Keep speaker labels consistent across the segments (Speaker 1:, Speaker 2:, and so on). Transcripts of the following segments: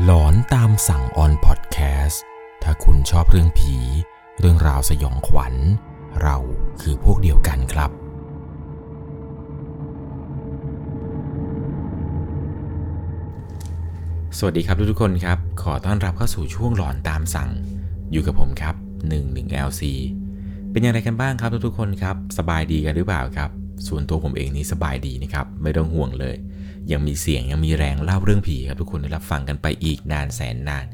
Speaker 1: หลอนตามสั่งออนพอดแคสต์ถ้าคุณชอบเรื่องผี เรื่องราวสยองขวัญ เราคือพวกเดียวกันครับ สวัสดีครับทุกๆคนครับ ขอต้อนรับเข้าสู่ช่วงหลอนตามสั่ง อยู่กับผมครับ 11LC เป็นยังไงกันบ้างครับทุกๆคนครับ สบายดีกันหรือเปล่าครับ ส่วนตัวผมเองนี่สบายดีนะครับ ไม่ต้องห่วงเลย ยังมีเสียงยังมีแรงเล่าเรื่องผีครับทุกคนได้รับฟังกันไปอีกนานแสนนาน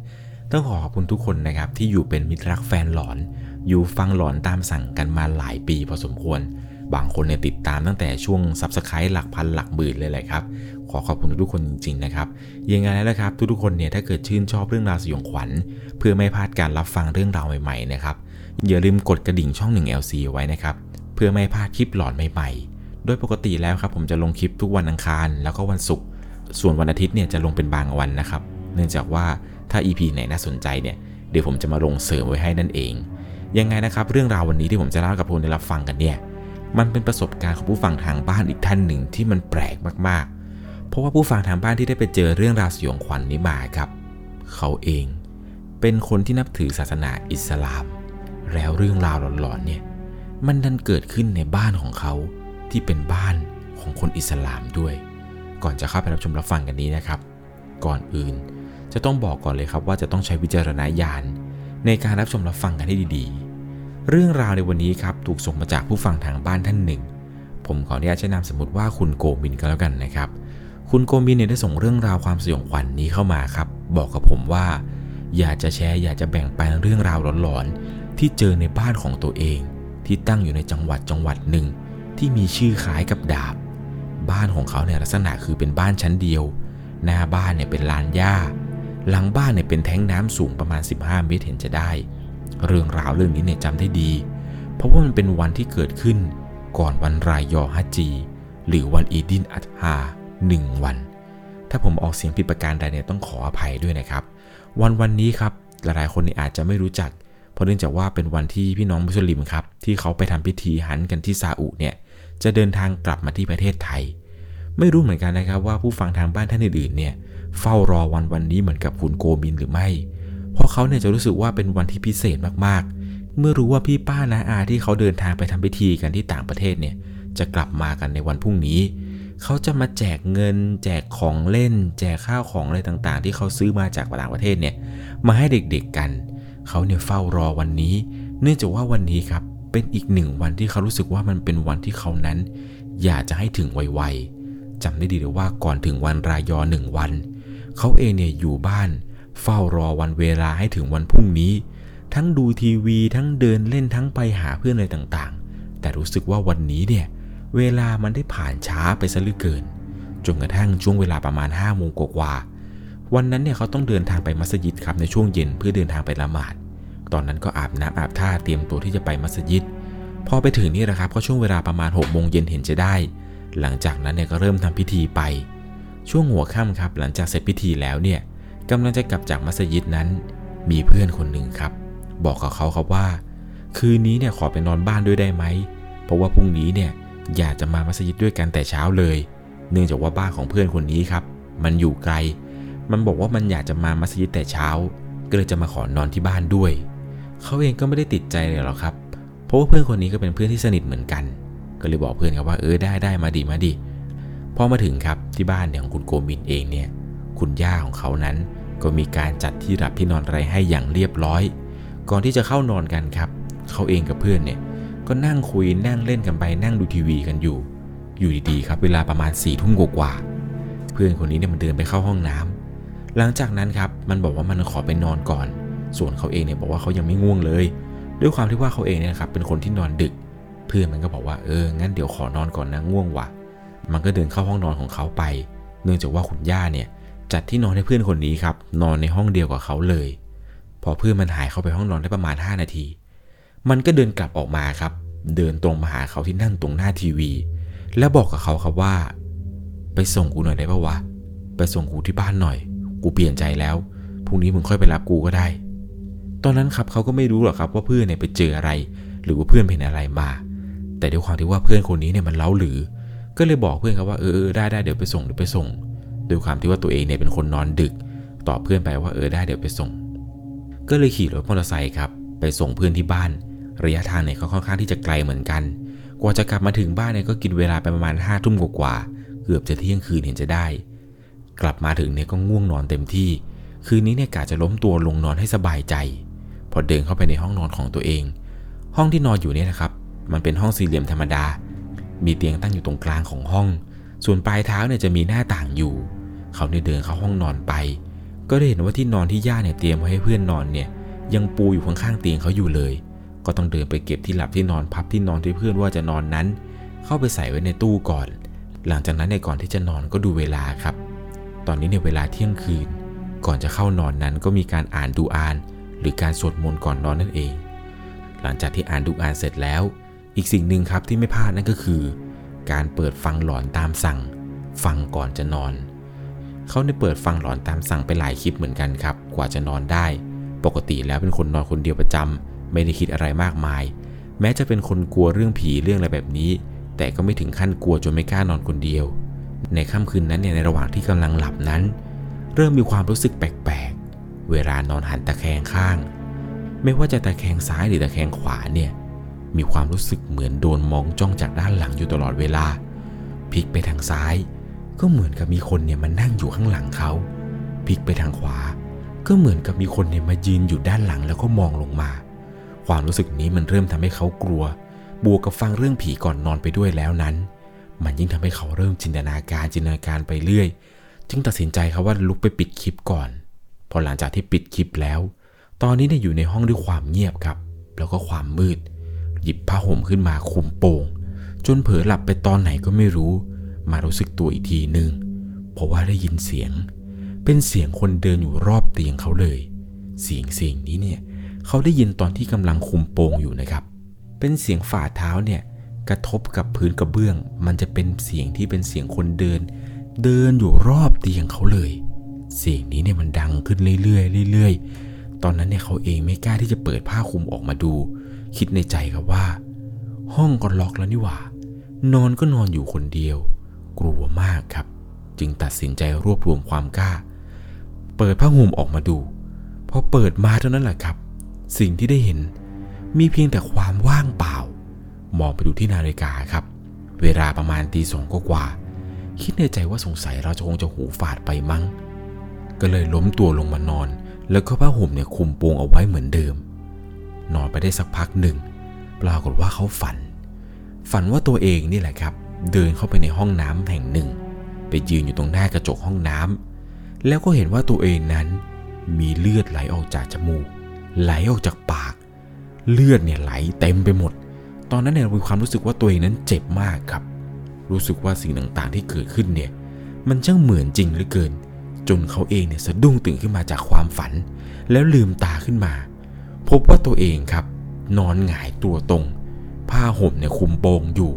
Speaker 1: ต้องขอขอบคุณทุกคนนะครับที่อยู่เป็นมิตรรักแฟนหลอน อยู่ฟังหลอนตามสั่งกันมาหลายปีพอสมควร บางคนเนี่ยติดตามตั้งแต่ช่วง subscribe หลักพันหลักหมื่นเลยแหละครับ ขอขอบคุณทุกคนจริงๆนะครับยังไงแล้วนะครับ ทุกๆคนเนี่ยถ้าเกิดชื่นชอบเรื่องราวสยองขวัญ เพื่อไม่พลาดการรับฟังเรื่องราวใหม่ๆนะครับอย่าลืมกดกระดิ่งช่อง 1LC ไว้นะครับเพื่อไม่พลาดคลิปหลอนใหม่ๆ โดยปกติแล้วครับผมจะลงคลิปทุกวันอังคาร แล้วก็วันศุกร์ ส่วนวันอาทิตย์เนี่ยจะลงเป็นบางวันนะครับ เนื่องจากว่าถ้า EP ไหนน่าสนใจเนี่ย เดี๋ยวผมจะมาลงเสริมไว้ให้นั่นเอง ยังไงนะครับ เรื่องราววันนี้ที่ผมจะเล่ากับคุณได้รับฟังกันเนี่ย มันเป็นประสบการณ์ของผู้ฟังทางบ้านอีกท่านหนึ่งที่มันแปลกมากๆ เพราะว่าผู้ฟังทางบ้านที่ได้ไปเจอเรื่องราวสยองขวัญนนี้มาครับ เขาเอง เป็นคนที่นับถือศาสนาอิสลาม แล้วเรื่องราวหลอนๆเนี่ย มันดันเกิดขึ้นในบ้านของเขา ที่เป็นบ้านของคนอิสลามด้วย ก่อนจะเข้าไปรับชมรับฟังกันนี้นะครับ ก่อนอื่นจะต้องบอกก่อนเลยครับว่าจะต้องใช้วิจารณญาณในการรับชมรับฟังกันให้ดีๆ เรื่องราวในวันนี้ครับถูกส่งมาจากผู้ฟังทางบ้านท่านหนึ่ง ผมขออนุญาตใช้นามสมมติว่าคุณโกมินก็แล้วกันนะครับ คุณโกมินเนี่ยได้ส่งเรื่องราวความสยองขวัญนนี้เข้ามาครับ บอกกับผมว่า อยากจะแชร์อยากจะแบ่งปันเรื่องราวหลอนๆที่เจอในบ้านของตัวเอง ที่ตั้งอยู่ในจังหวัดจังหวัดหนึ่ง ที่มีชื่อคล้ายกับดาบ บ้านของเขาเนี่ยลักษณะคือเป็นบ้านชั้นเดียว หน้าบ้านเนี่ยเป็นลานหญ้า หลังบ้านเนี่ยเป็นแท้งน้ำสูงประมาณ 15 เมตรเห็นจะได้ เรื่องราวเรื่องนี้เนี่ยจำได้ดี เพราะว่ามันเป็นวันที่เกิดขึ้น ก่อนวันรายยอฮัจี หรือวันอีดินอัตฮาหนึ่งวัน ถ้าผมออกเสียงผิดประการใดเนี่ยต้องขออภัยด้วยนะครับ วันวันนี้ครับหลายๆคนเนี่ยอาจจะไม่รู้จัก เพราะเนื่องจากว่าเป็นวันที่พี่น้องมุสลิมครับ ที่เขาไปทำพิธีฮันกันที่ซาอุเนี่ย จะเดินทางกลับมาที่ประเทศไทย ไม่รู้เหมือนกันนะครับว่าผู้ฟังทางบ้านท่านอื่นๆเนี่ยเฝ้ารอวันวันนี้เหมือนกับคุณโกมินหรือไม่ เพราะเขาเนี่ยจะรู้สึกว่าเป็นวันที่พิเศษมากๆ เมื่อรู้ว่าพี่ป้านาอาที่เขาเดินทางไปทำพิธีกันที่ต่างประเทศเนี่ยจะกลับมากันในวันพรุ่งนี้ เขาจะมาแจกเงิน แจกของเล่น แจกข้าวของอะไรต่างๆ ที่เขาซื้อมาจากต่างประเทศเนี่ยมาให้เด็กๆกัน เขาเนี่ยเฝ้ารอวันนี้ เนื่องจากว่าวันนี้ครับ เป็นอีกหนึ่งวันที่เขารู้สึกว่ามันเป็นวันที่เขานั้น อยากจะให้ถึงไวๆจำได้ดีเลยว่าก่อนถึงวันรายอหนึ่งวัน เขาเองเนี่ยอยู่บ้าน เฝ้ารอวันเวลาให้ถึงวันพรุ่งนี้ ทั้งดูทีวีทั้งเดินเล่นทั้งไปหาเพื่อนอะไรต่างๆ แต่รู้สึกว่าวันนี้เนี่ยเวลามันได้ผ่านช้าไปซะเหลือเกินจนกระทั่งช่วงเวลาประมาณ5้าโมงกว่าวันนั้นเนี่ยเขาต้องเดินทางไปมัสยิดครับในช่วงเย็นเพื่อเดินทางไปละหมาด ตอนนั้นก็อาบน้ำอาบท่าเตรียมตัวที่จะไปมัสยิด พอไปถึงนี่นะครับก็ช่วงเวลาประมาณ6กโมงเย็นเห็นจะได้ หลังจากนั้นเนี่ยก็เริ่มทำพิธีไป ช่วงหัวค่ำครับหลังจากเสร็จพิธีแล้วเนี่ยกำลังจะกลับจากมัสยิดนั้น มีเพื่อนคนหนึ่งครับ บอกกับเขาครับว่า คืนนี้เนี่ยขอไปนอนบ้านด้วยได้ไหม เพราะว่าพรุ่งนี้เนี่ยอยากจะมามัสยิดด้วยกันแต่เช้าเลย เนื่องจากว่าบ้านของเพื่อนคนนี้ครับ มันอยู่ไกล มันบอกว่ามันอยากจะมามัสยิดแต่เช้า ก็เลยจะมาขอนอนที่บ้านด้วย เขาเองก็ไม่ได้ติดใจเลยหรอกครับ เพราะว่าเพื่อนคนนี้ก็เป็นเพื่อนที่สนิทเหมือนกัน ก็เลยบอกเพื่อนครับว่าเออได้ได้มาดีมาดีพอมาถึงครับที่บ้านเนี่ยของคุณโกมินเองเนี่ย คุณย่าของเขานั้น ก็มีการจัดที่หลับที่นอนอะไรให้อย่างเรียบร้อย ก่อนที่จะเข้านอนกันครับ เขาเองกับเพื่อนเนี่ยก็นั่งคุยนั่งเล่นกันไปนั่งดูทีวีกันอยู่ อยู่ดีๆครับเวลาประมาณสี่ทุ่มกว่าเพื่อนคนนี้เนี่ยมันเดินไปเข้าห้องน้ำหลังจากนั้นครับมันบอกว่ามันขอไปนอนก่อน ส่วนเขาเองเนี่ยบอกว่าเขายังไม่ง่วงเลย ด้วยความที่ว่าเขาเองเนี่ยครับเป็นคนที่นอนดึก เพื่อนมันก็บอกว่าเอองั้นเดี๋ยวขอนอนก่อนนะง่วงว่ะ มันก็เดินเข้าห้องนอนของเขาไป เนื่องจากว่าคุณย่าเนี่ยจัดที่นอนให้เพื่อนคนนี้ครับนอนในห้องเดียวกับเขาเลย พอเพื่อนมันหายเข้าไปห้องนอนได้ประมาณ 5 นาที มันก็เดินกลับออกมาครับ เดินตรงมาหาเขาที่นั่งตรงหน้าทีวี แล้วบอกกับเขาครับว่า ไปส่งกูหน่อยได้ปะวะไปส่งกูที่บ้านหน่อย กูเปลี่ยนใจแล้วพรุ่งนี้มึงค่อยไปรับกูก็ได้ ตอนนั้นครับเขาก็ไม่รู้หรอกครับว่าเพื่อนเนี่ยไปเจออะไร หรือว่าเพื่อนเป็นอะไรมา แต่ด้วยความที่ว่าเพื่อนคนนี้เนี่ยมันเล้าหรือ ก็เลยบอกเพื่อนครับว่าเออได้ได้เดี๋ยวไปส่งเดี๋ยวไปส่งด้วยความที่ว่าตัวเองเนี่ยเป็นคนนอนดึก ตอบเพื่อนไปว่าเออได้เดี๋ยวไปส่ง ก็เลยขี่รถมอเตอร์ไซค์ครับไปส่งเพื่อนที่บ้าน ระยะทางเนี่ยก็ค่อนข้างที่จะไกลเหมือนกัน กว่าจะกลับมาถึงบ้านเนี่ยก็กินเวลาไปประมาณห้าทุ่มกว่าเกือบจะเที่ยงคืนเห็นจะได้ กลับมาถึงเนี่ยก็ง่วงนอนเต็มที่ คืนนี้เนี่ยกะจะล้มตัวลงนอนให้สบายใจ อเดินเข้าไปในห้องนอนของตัวเอง ห้องที่นอนอยู่เนี่ยนะครับ มันเป็นห้องสี่เหลี่ยมธรรมดา มีเตียงตั้งอยู่ตรงกลางของห้อง ส่วนปลายเท้าเนี่ยจะมีหน้าต่างอยู่ เขาเนี่ยเดินเข้าห้องนอนไป ก็ได้เห็นว่าที่นอนที่ย่าเนี่ยเตรียมไว้ให้เพื่อนนอนเนี่ย ยังปูอยู่ข้างๆเตียงเขาอยู่เลย ก็ต้องเดินไปเก็บที่หลับที่นอนพับที่นอนที่เพื่อนว่าจะนอนนั้น เข้าไปใส่ไว้ในตู้ก่อน หลังจากนั้นในก่อนที่จะนอนก็ดูเวลาครับ ตอนนี้ในเวลาเที่ยงคืน ก่อนจะเข้านอนนั้นก็มีการอ่านดูอาน หรือการสวดมนต์ก่อนนอนนั่นเอง หลังจากที่อ่านดูอานเสร็จแล้ว อีกสิ่งหนึ่งครับที่ไม่พลาดนั่นก็คือ การเปิดฟังหลอนตามสั่ง ฟังก่อนจะนอน เขาได้เปิดฟังหลอนตามสั่งไปหลายคลิปเหมือนกันครับ กว่าจะนอนได้ ปกติแล้วเป็นคนนอนคนเดียวประจำไม่ได้คิดอะไรมากมาย แม้จะเป็นคนกลัวเรื่องผีเรื่องอะไรแบบนี้ แต่ก็ไม่ถึงขั้นกลัวจนไม่กล้านอนคนเดียว ในค่ำคืนนั้นเนี่ยในระหว่างที่กำลังหลับนั้น เริ่มมีความรู้สึกแปลก เวลานอนหันตะแคงข้าง ไม่ว่าจะตะแคงซ้ายหรือตะแคงขวาเนี่ย มีความรู้สึกเหมือนโดนมองจ้องจากด้านหลังอยู่ตลอดเวลา พลิกไปทางซ้าย ก็เหมือนกับมีคนเนี่ยมานั่งอยู่ข้างหลังเขาพลิกไปทางขวา ก็เหมือนกับมีคนเนี่ยมายืนอยู่ด้านหลังแล้วก็มองลงมา ความรู้สึกนี้มันเริ่มทำให้เขากลัว บวกกับฟังเรื่องผีก่อนนอนไปด้วยแล้วนั้น มันยิ่งทำให้เขาเริ่มจินตนาการจินตนาการไปเรื่อย จึงตัดสินใจครับว่าลุกไปปิดคลิปก่อน พอหลังจากที่ปิดคลิปแล้ว ตอนนี้เนี่ยอยู่ในห้องด้วยความเงียบครับ แล้วก็ความมืด หยิบผ้าห่มขึ้นมาคุมโปงจนเผลอหลับไปตอนไหนก็ไม่รู้ มารู้สึกตัวอีกทีหนึ่งเพราะว่าได้ยินเสียง เป็นเสียงคนเดินอยู่รอบเตียงเขาเลย เสียงเสียงนี้เนี่ยเขาได้ยินตอนที่กำลังคุมโปงอยู่นะครับ เป็นเสียงฝ่าเท้าเนี่ยกระทบกับพื้นกระเบื้อง มันจะเป็นเสียงที่เป็นเสียงคนเดิน เดินอยู่รอบเตียงเขาเลย เสียงนี้เนี่ยมันดังขึ้นเรื่อยๆเรื่อยๆ ตอนนั้นเนี่ยเขาเองไม่กล้าที่จะเปิดผ้าคลุมออกมาดู คิดในใจครับว่า ห้องก็ล็อกแล้วนี่หว่า นอนก็นอนอยู่คนเดียว กลัวมากครับ จึงตัดสินใจรวบรวมความกล้า เปิดผ้าห่มออกมาดูพอเปิดมาเท่านั้นแหละครับ สิ่งที่ได้เห็น มีเพียงแต่ความว่างเปล่ามองไปดูที่นาฬิกาครับ เวลาประมาณตีสองก็กว่า คิดในใจว่าสงสัยเราจะคงจะหูฝาดไปมั้ง ก็เลยล้มตัวลงมานอน แล้วก็ผ้าห่มเนี่ยคุมโปงเอาไว้เหมือนเดิม นอนไปได้สักพักหนึ่ง ปรากฏว่าเขาฝัน ฝันว่าตัวเองนี่แหละครับ เดินเข้าไปในห้องน้ำแห่งหนึ่ง ไปยืนอยู่ตรงหน้ากระจกห้องน้ำแล้วก็เห็นว่าตัวเองนั้น มีเลือดไหลออกจากจมูก ไหลออกจากปาก เลือดเนี่ยไหลเต็มไปหมด ตอนนั้นเนี่ยมีความรู้สึกว่าตัวเองนั้นเจ็บมากครับ รู้สึกว่าสิ่งต่างๆที่เกิดขึ้นเนี่ยมันช่างเหมือนจริงเหลือเกิน จนเขาเองเนี่ยสะดุ้งตื่นขึ้นมาจากความฝัน แล้วลืมตาขึ้นมา พบว่าตัวเองครับ นอนหงายตัวตรง ผ้าห่มเนี่ยคุมโปงอยู่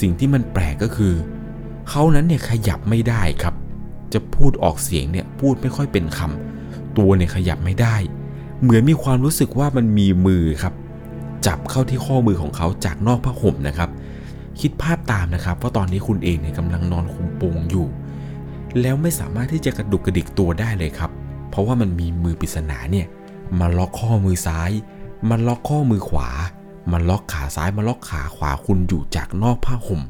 Speaker 1: สิ่งที่มันแปลกก็คือ เขานั้นเนี่ยขยับไม่ได้ครับ จะพูดออกเสียงเนี่ยพูดไม่ค่อยเป็นคำตัวเนี่ยขยับไม่ได้ เหมือนมีความรู้สึกว่ามันมีมือครับ จับเข้าที่ข้อมือของเขาจากนอกผ้าห่มนะครับ คิดภาพตามนะครับว่าตอนนี้คุณเองเนี่ยกำลังนอนค แล้วไม่สามารถที่จะกระดุกกระดิกตัวได้เลยครับ เพราะว่ามันมีมือปริศนาเนี่ยมาล็อกข้อมือซ้ายมาล็อกข้อมือขวามาล็อกขาซ้ายมาล็อกขาขวาคุณอยู่จากนอกผ้าห่ม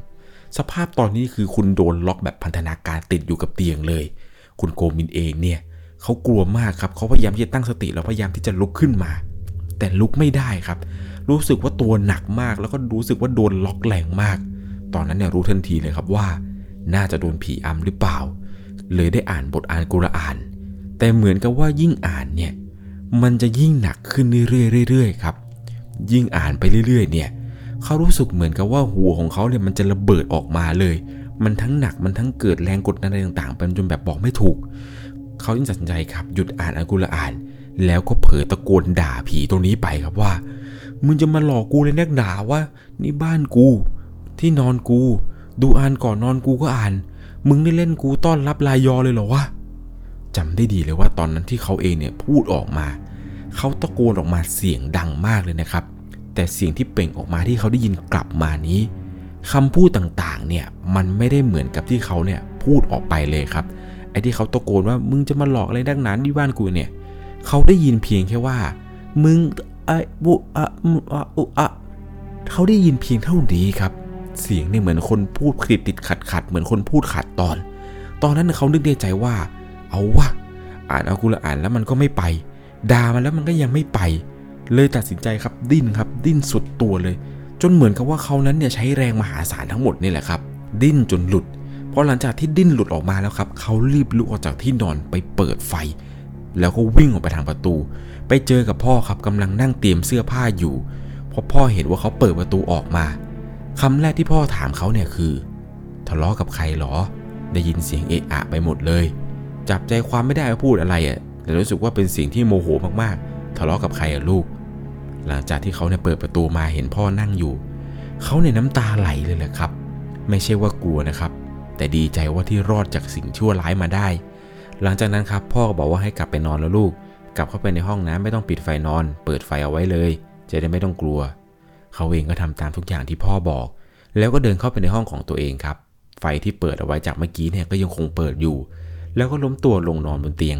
Speaker 1: สภาพตอนนี้คือคุณโดนล็อกแบบพันธนาการติดอยู่กับเตียงเลย คุณโกมินเองเนี่ยเขากลัวมากครับเขาพยายามที่จะตั้งสติแล้วพยายามที่จะลุกขึ้นมา แต่ลุกไม่ได้ครับ รู้สึกว่าตัวหนักมาก แล้วก็รู้สึกว่าโดนล็อกแรงมาก ตอนนั้นเนี่ยรู้ทันทีเลยครับว่า น่าจะโดนผีอำหรือเปล่า เลยได้อ่านบทอ่านกุรอาน แต่เหมือนกับว่ายิ่งอ่านเนี่ยมันจะยิ่งหนักขึ้นเรื่อยๆครับ ยิ่งอ่านไปเรื่อย ๆ เนี่ยเขารู้สึกเหมือนกับว่าหัวของเขาเนี่ยมันจะระเบิดออกมาเลย มันทั้งหนักมันทั้งเกิดแรงกดดันอะไรต่างๆเป็นจนแบบบอกไม่ถูก เขาจึงตัดสินใจครับหยุดอ่านอัลกุรอาน แล้วก็เผลอตะโกนด่าผีตรงนี้ไปครับว่า มึงจะมาหลอกกูเลยนักด่าว่า นี่บ้านกู ที่นอนกู ดูอ่านก่อนนอนกูก็อ่าน มึงได้เล่นกูต้อนรับลายยอเลยเหรอวะจำได้ดีเลยว่าตอนนั้นที่เขาเองเนี่ยพูดออกมา เขาตะโกนออกมาเสียงดังมากเลยนะครับ แต่เสียงที่เปล่งออกมาที่เขาได้ยินกลับมานี้คำพูดต่างๆ เนี่ย มันไม่ได้เหมือนกับที่เขาเนี่ยพูดออกไปเลยครับ ไอ้ที่เขาตะโกนว่ามึงจะมาหลอกอะไรดังนั้นที่บ้านกูเนี่ย เขาได้ยินเพียงแค่ว่า มึงไอ้บุอะอะอะเขาได้ยินเพียงเท่านี้ครับ เสียงเนี่ยเหมือนคนพูดติดติดขัดขัดเหมือนคนพูดขาดตอน ตอนนั้นเขานึกในใจว่า เอาวะอ่านอากูละอ่านแล้วมันก็ไม่ไปด่ามันแล้วมันก็ยังไม่ไป เลยตัดสินใจครับดิ้นครับดิ้นสุดตัวเลย จนเหมือนกับว่าเขานั้นเนี่ยใช้แรงมหาศาลทั้งหมดนี่แหละครับ ดิ้นจนหลุดพอหลังจากที่ดิ้นหลุดออกมาแล้วครับเขารีบลุกออกจากที่นอนไปเปิดไฟ แล้วก็วิ่งออกไปทางประตู ไปเจอกับพ่อครับกำลังนั่งเตรียมเสื้อผ้าอยู่พอพ่อเห็นว่าเขาเปิดประตูออกมา คำแรกที่พ่อถามเขาเนี่ยคือ ทะเลาะกับใครหรอ ได้ยินเสียงเอะอะไปหมดเลย จับใจความไม่ได้ว่าพูดอะไรอะแต่รู้สึกว่าเป็นเสียงที่โมโหมากๆ ทะเลาะกับใครอะลูก หลังจากที่เขาเนี่ยเปิดประตูมาเห็นพ่อนั่งอยู่ เขาเนี่ยน้ำตาไหลเลยแหละครับ ไม่ใช่ว่ากลัวนะครับ แต่ดีใจว่าที่รอดจากสิ่งชั่วร้ายมาได้ หลังจากนั้นครับพ่อก็บอกว่าให้กลับไปนอนแล้วลูก กลับเข้าไปในห้องนะไม่ต้องปิดไฟนอน เปิดไฟเอาไว้เลย จะได้ไม่ต้องกลัว เขาเองก็ทำตามทุกอย่างที่พ่อบอก แล้วก็เดินเข้าไปในห้องของตัวเองครับ ไฟที่เปิดเอาไว้จากเมื่อกี้เนี่ยก็ยังคงเปิดอยู่ แล้วก็ล้มตัวลงนอนบนเตียง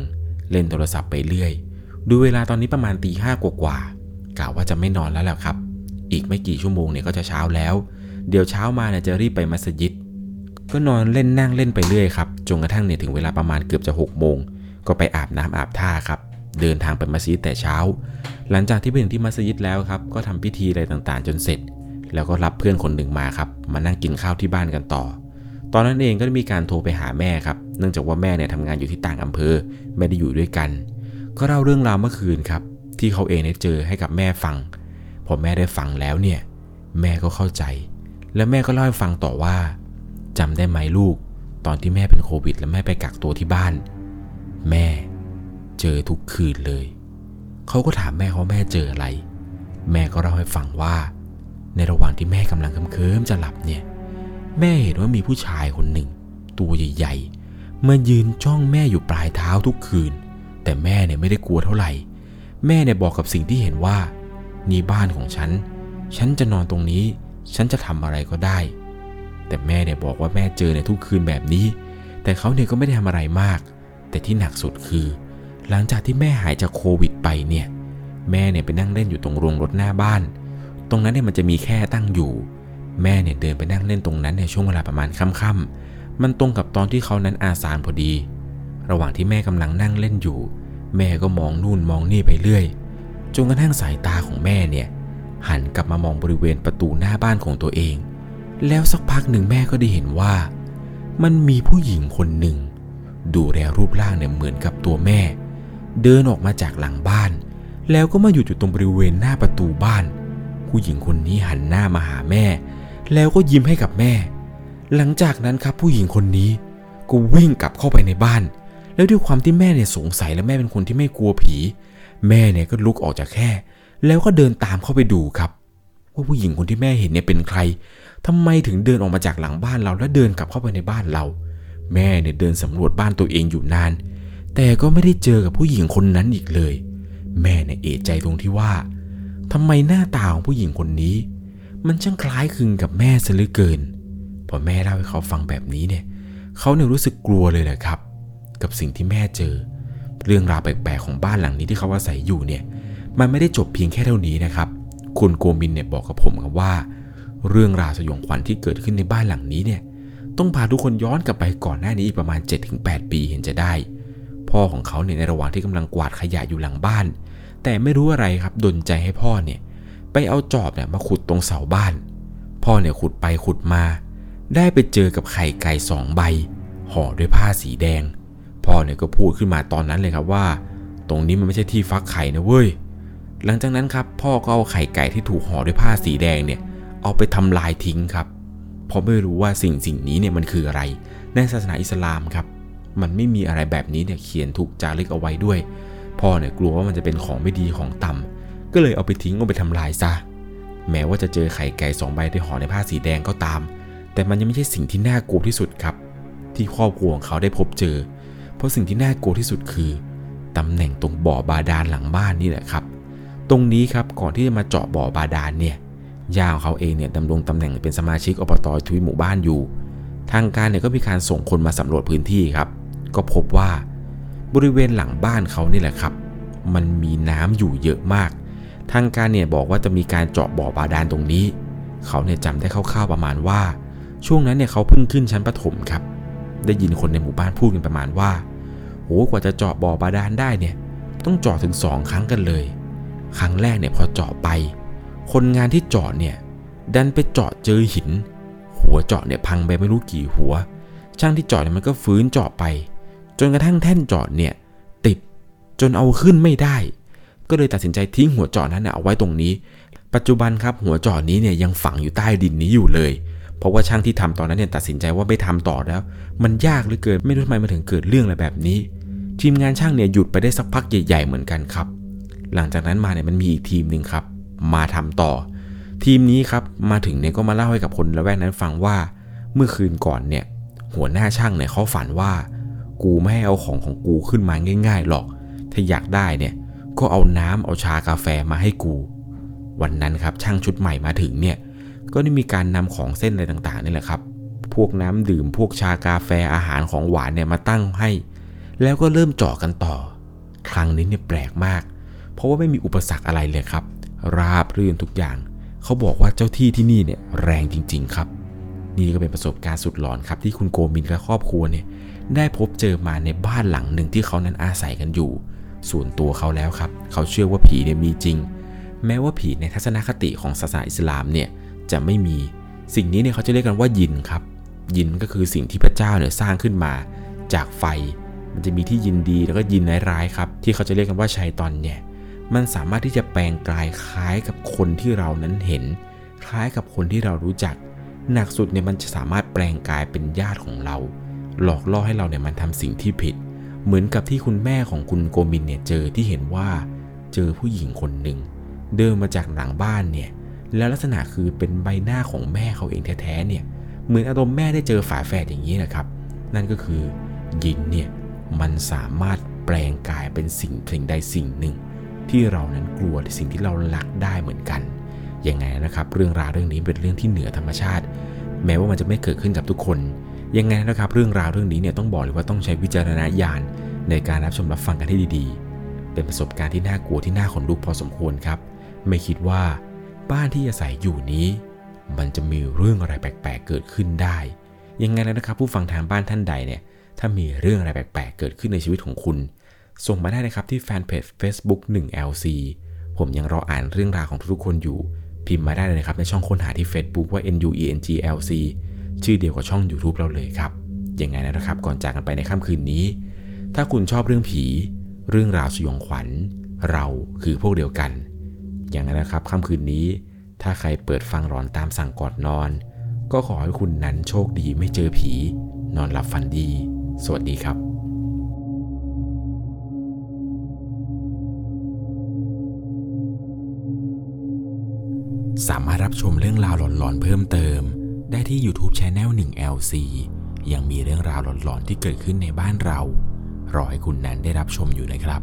Speaker 1: เล่นโทรศัพท์ไปเรื่อย ดูเวลาตอนนี้ประมาณตีห้ากว่าๆกะว่าจะไม่นอนแล้วแหละครับ อีกไม่กี่ชั่วโมงเนี่ยก็จะเช้าแล้ว เดี๋ยวเช้ามาเนี่ยจะรีบไปมัสยิด ก็นอนเล่นนั่งเล่นไปเรื่อยครับ จนกระทั่งเนี่ยถึงเวลาประมาณเกือบจะ6กโมง ก็ไปอาบน้ำอาบท่าครับ เดินทางไปมัสยิดแต่เช้า หลังจากที่ไปถึงที่มัสยิดแล้วครับก็ทำพิธีอะไรต่างๆ จนเสร็จ แล้วก็รับเพื่อนคนหนึ่งมาครับมานั่งกินข้าวที่บ้านกันต่อ ตอนนั้นเองก็ได้มีการโทรไปหาแม่ครับ เนื่องจากว่าแม่เนี่ยทำงานอยู่ที่ต่างอำเภอไม่ได้อยู่ด้วยกัน ก็เล่าเรื่องราวเมื่อคืนครับที่เขาเองได้เจอให้กับแม่ฟัง พอแม่ได้ฟังแล้วเนี่ยแม่ก็เข้าใจ และแม่ก็เล่าให้ฟังต่อว่าจำได้ไหมลูก ตอนที่แม่เป็นโควิด และแม่ไปกักตัวที่บ้าน แม่ เจอทุกคืนเลย เขาก็ถามแม่เขาแม่เจออะไร แม่ก็เล่าให้ฟังว่า ในระหว่างที่แม่กำลังเคิมจะหลับเนี่ย แม่เห็นว่ามีผู้ชายคนหนึ่ง ตัวใหญ่ๆมายืนจ้องแม่อยู่ปลายเท้าทุกคืน แต่แม่เนี่ยไม่ได้กลัวเท่าไหร่ แม่เนี่ยบอกกับสิ่งที่เห็นว่า นี่บ้านของฉัน ฉันจะนอนตรงนี้ ฉันจะทำอะไรก็ได้ แต่แม่เนี่ยบอกว่าแม่เจอในทุกคืนแบบนี้ แต่เขาเนี่ยก็ไม่ได้ทำอะไรมาก แต่ที่หนักสุดคือ หลังจากที่แม่หายจากโควิดไปเนี่ย แม่เนี่ยไปนั่งเล่นอยู่ตรงโรงรถหน้าบ้าน ตรงนั้นเนี่ยมันจะมีแค่ตั้งอยู่ แม่เนี่ยเดินไปนั่งเล่นตรงนั้นในช่วงเวลาประมาณค่ำๆมันตรงกับตอนที่เขานั้นอาสาพอดี ระหว่างที่แม่กำลังนั่งเล่นอยู่ แม่ก็มองนู่นมองนี่ไปเรื่อยจนกระทั่งสายตาของแม่เนี่ย หันกลับมามองบริเวณประตูหน้าบ้านของตัวเอง แล้วสักพักหนึ่งแม่ก็ได้เห็นว่า มันมีผู้หญิงคนหนึ่ง ดูแลรูปร่างเนี่ยเหมือนกับตัวแม่ เดินออกมาจากหลังบ้าน แล้วก็มาอยู่อยู่ตรงบริเวณหน้าประตูบ้าน ผู้หญิงคนนี้หันหน้ามาหาแม่ แล้วก็ยิ้มให้กับแม่ หลังจากนั้นครับผู้หญิงคนนี้ก็วิ่งกลับเข้าไปในบ้าน แล้วด้วยความที่แม่เนี่ยสงสัยและแม่เป็นคนที่ไม่กลัวผี แม่เนี่ยก็ลุกออกจากแค่ แล้วก็เดินตามเข้าไปดูครับว่าผู้หญิงคนที่แม่เห็นเนี่ยเป็นใครทำไมถึงเดินออกมาจากหลังบ้านเราแล้วเดินกลับเข้าไปในบ้านเรา แม่เนี่ยเดินสำรวจบ้านตัวเองอยู่นาน แต่ก็ไม่ได้เจอกับผู้หญิงคนนั้นอีกเลย แม่เนี่ยเอะใจตรงที่ว่าทำไมหน้าตาของผู้หญิงคนนี้ มันช่างคล้ายคลึงกับแม่ซะเหลือเกิน พอแม่เล่าให้เขาฟังแบบนี้เนี่ย เขาเนี่ยรู้สึกกลัวเลยแหละครับ กับสิ่งที่แม่เจอ เรื่องราวแปลกๆของบ้านหลังนี้ที่เขาอาศัยอยู่เนี่ย มันไม่ได้จบเพียงแค่เท่านี้นะครับ คุณโกมินเนี่ยบอกกับผมครับว่า เรื่องราวสยองขวัญที่เกิดขึ้นในบ้านหลังนี้เนี่ย ต้องพาทุกคนย้อนกลับไปก่อนหน้านี้อีประมาณ 7-8 ปีเห็นจะได้ พ่อของเขาเนี่ยในระหว่างที่กำลังกวาดขยะอยู่หลังบ้าน แต่ไม่รู้อะไรครับดนใจให้พ่อเนี่ยไปเอาจอบเนี่ยมาขุดตรงเสาบ้าน พ่อเนี่ยขุดไปขุดมา ได้ไปเจอกับไข่ไก่สองใบห่อด้วยผ้าสีแดง พ่อเนี่ยก็พูดขึ้นมาตอนนั้นเลยครับว่า ตรงนี้มันไม่ใช่ที่ฟักไข่นะเว้ยหลังจากนั้นครับ พ่อก็เอาไข่ไก่ที่ถูกห่อด้วยผ้าสีแดงเนี่ยเอาไปทำลายทิ้งครับเพราะไม่รู้ว่าสิ่งสิ่งนี้เนี่ยมันคืออะไร ในศาสนาอิสลามครับ มันไม่มีอะไรแบบนี้เนี่ยเขียนถูกจารึกเอาไว้ด้วย พ่อเนี่ยกลัวว่ามันจะเป็นของไม่ดีของต่ำก็เลยเอาไปทิ้งเอาไปทำลายซะ แม้ว่าจะเจอไข่ไก่สองใบที่ห่อในผ้าสีแดงก็ตาม แต่มันยังไม่ใช่สิ่งที่น่ากลัวที่สุดครับ ที่ครอบครัวของเขาได้พบเจอ เพราะสิ่งที่น่ากลัวที่สุดคือตำแหน่งตรงบ่อบาดาลหลังบ้านนี่แหละครับ ตรงนี้ครับก่อนที่จะมาเจาะบ่อบาดาลเนี่ยย่าของเขาเองเนี่ยดำรงตำแหน่งเป็นสมาชิกอบตทุยหมู่บ้านอยู่ ทางการเนี่ยก็มีการส่งคนมาสำรวจพื้นที่ครับ ก็พบว่าบริเวณหลังบ้านเขานี่แหละครับ มันมีน้ำอยู่เยอะมาก ทางการเนี่ยบอกว่าจะมีการเจาะบ่อบาดาลตรงนี้ เขาเนี่ยจำได้คร่าวๆประมาณว่า ช่วงนั้นเนี่ยเขาเพิ่งขึ้นชั้นประถมครับ ได้ยินคนในหมู่บ้านพูดกันประมาณว่าโหกว่าจะเจาะบ่อบาดาลได้เนี่ย ต้องเจาะถึงสองครั้งกันเลย ครั้งแรกเนี่ยพอเจาะไป คนงานที่เจาะเนี่ยดันไปเจาะเจอหิน หัวเจาะเนี่ยพังไปไม่รู้กี่หัว ช่างที่เจาะเนี่ยมันก็ฟื้นเจาะไป จนกระทั่งแท่นจาะเนี่ยติดจนเอาขึ้นไม่ได้ ก็เลยตัดสินใจทิ้งหัวจาะนั้นเอาไว้ตรงนี้ ปัจจุบันครับหัวจาะนี้เนี่ยยังฝังอยู่ใต้ดินนี้อยู่เลย เพราะว่าช่างที่ทำตอนนั้นเนี่ยตัดสินใจว่าไม่ทำต่อแล้ว มันยากเหลือเกินไม่รู้ทำไมมาถึงเกิดเรื่องอะไรแบบนี้ ทีมงานช่างเนี่ยหยุดไปได้สักพักใหญ่ๆเหมือนกันครับ หลังจากนั้นมาเนี่ยมันมีอีกทีมหนึ่งครับ มาทำต่อ ทีมนี้ครับมาถึงเนี่ยก็มาเล่าให้กับคนละแวกนั้นฟังว่า เมื่อคืนก่อนเนี่ยหัวหน้าช่างเนี่ยเขาฝันว่า กูไม่ให้เอาของของกูขึ้นมาง่ายๆหรอก ถ้าอยากได้เนี่ย ก็เอาน้ำเอาชากาแฟมาให้กู วันนั้นครับช่างชุดใหม่มาถึงเนี่ย ก็ได้มีการนำของเส้นอะไรต่างๆนี่แหละครับ พวกน้ำดื่มพวกชากาแฟอาหารของหวานเนี่ยมาตั้งให้ แล้วก็เริ่มเจาะกันต่อ ครั้งนี้เนี่ยแปลกมาก เพราะว่าไม่มีอุปสรรคอะไรเลยครับ ราบรื่นทุกอย่าง เขาบอกว่าเจ้าที่ที่นี่เนี่ยแรงจริง ๆ ครับนี่ก็เป็นประสบการณ์สุดหลอนครับที่คุณโกมินและครอบครัวเนี่ย ได้พบเจอมาในบ้านหลังหนึ่งที่เขานั้นอาศัยกันอยู่ ส่วนตัวเขาแล้วครับ เขาเชื่อว่าผีเนี่ยมีจริง แม้ว่าผีในทัศนคติของศาสนาอิสลามเนี่ยจะไม่มี สิ่งนี้เนี่ยเขาจะเรียกกันว่ายินครับ ยินก็คือสิ่งที่พระเจ้าเนี่ยสร้างขึ้นมาจากไฟ มันจะมีที่ยินดีแล้วก็ยินร้ายๆครับ ที่เขาจะเรียกกันว่าชัยตอนเนี่ยมันสามารถที่จะแปลงกายคล้ายกับคนที่เรานั้นเห็น คล้ายกับคนที่เรารู้จัก หนักสุดเนี่ยมันจะสามารถแปลงกายเป็นญาติของเรา หลอกล่อให้เราเนี่ยมันทำสิ่งที่ผิด เหมือนกับที่คุณแม่ของคุณโกมินเนี่ยเจอที่เห็นว่า เจอผู้หญิงคนหนึ่งเดินมาจากหลังบ้านเนี่ยแล้วลักษณะคือเป็นใบหน้าของแม่เขาเองแท้ๆเนี่ยเหมือนอารมณ์แม่ได้เจอฝาแฝดอย่างนี้นะครับ นั่นก็คือยินเนี่ยมันสามารถแปลงกายเป็นสิ่งสิ่งใดสิ่งหนึ่ง ที่เรานั้นกลัวสิ่งที่เรารักได้เหมือนกันยังไงนะครับ เรื่องราวเรื่องนี้เป็นเรื่องที่เหนือธรรมชาติ แม้ว่ามันจะไม่เกิดขึ้นกับทุกคน ยังไงนะครับเรื่องราวเรื่องนี้เนี่ยต้องบอกเลยว่าต้องใช้วิจารณญาณในการรับชมรับฟังกันให้ดีๆ เป็นประสบการณ์ที่น่ากลัวที่น่าขนลุกพอสมควรครับ ไม่คิดว่าบ้านที่อาศัยอยู่นี้ มันจะมีเรื่องอะไรแปลกๆ เกิดขึ้นได้ ยังไงแล้วนะครับ ผู้ฟังทางบ้านท่านใดเนี่ยถ้ามีเรื่องอะไรแปลกๆ เกิดขึ้นในชีวิตของคุณ ส่งมาได้นะครับที่แฟนเพจ Facebook 1LC ผมยังรออ่านเรื่องราวของทุกๆคนอยู่ พิมพ์มาได้เลยนะครับในช่องค้นหาที่ Facebook ว่า NUENGLC ชื่อเดียวกับช่อง YouTube เราเลยครับ ยังไงนะครับ ก่อนจากกันไปในค่ำคืนนี้ ถ้าคุณชอบเรื่องผี เรื่องราวสยองขวัญ เราคือพวกเดียวกัน อย่างนั้นนะครับค่ำคืนนี้ ถ้าใครเปิดฟังหลอนตามสั่งก่อนนอน ก็ขอให้คุณนั้นโชคดีไม่เจอผี นอนหลับฝันดี สวัสดีครับสามารถรับชมเรื่องราวหลอนๆเพิ่มเติม ได้ที่ YouTube Channel 1 LC ยังมีเรื่องราวหลอนๆที่เกิดขึ้นในบ้านเรา รอให้คุณนั้นได้รับชมอยู่นะครับ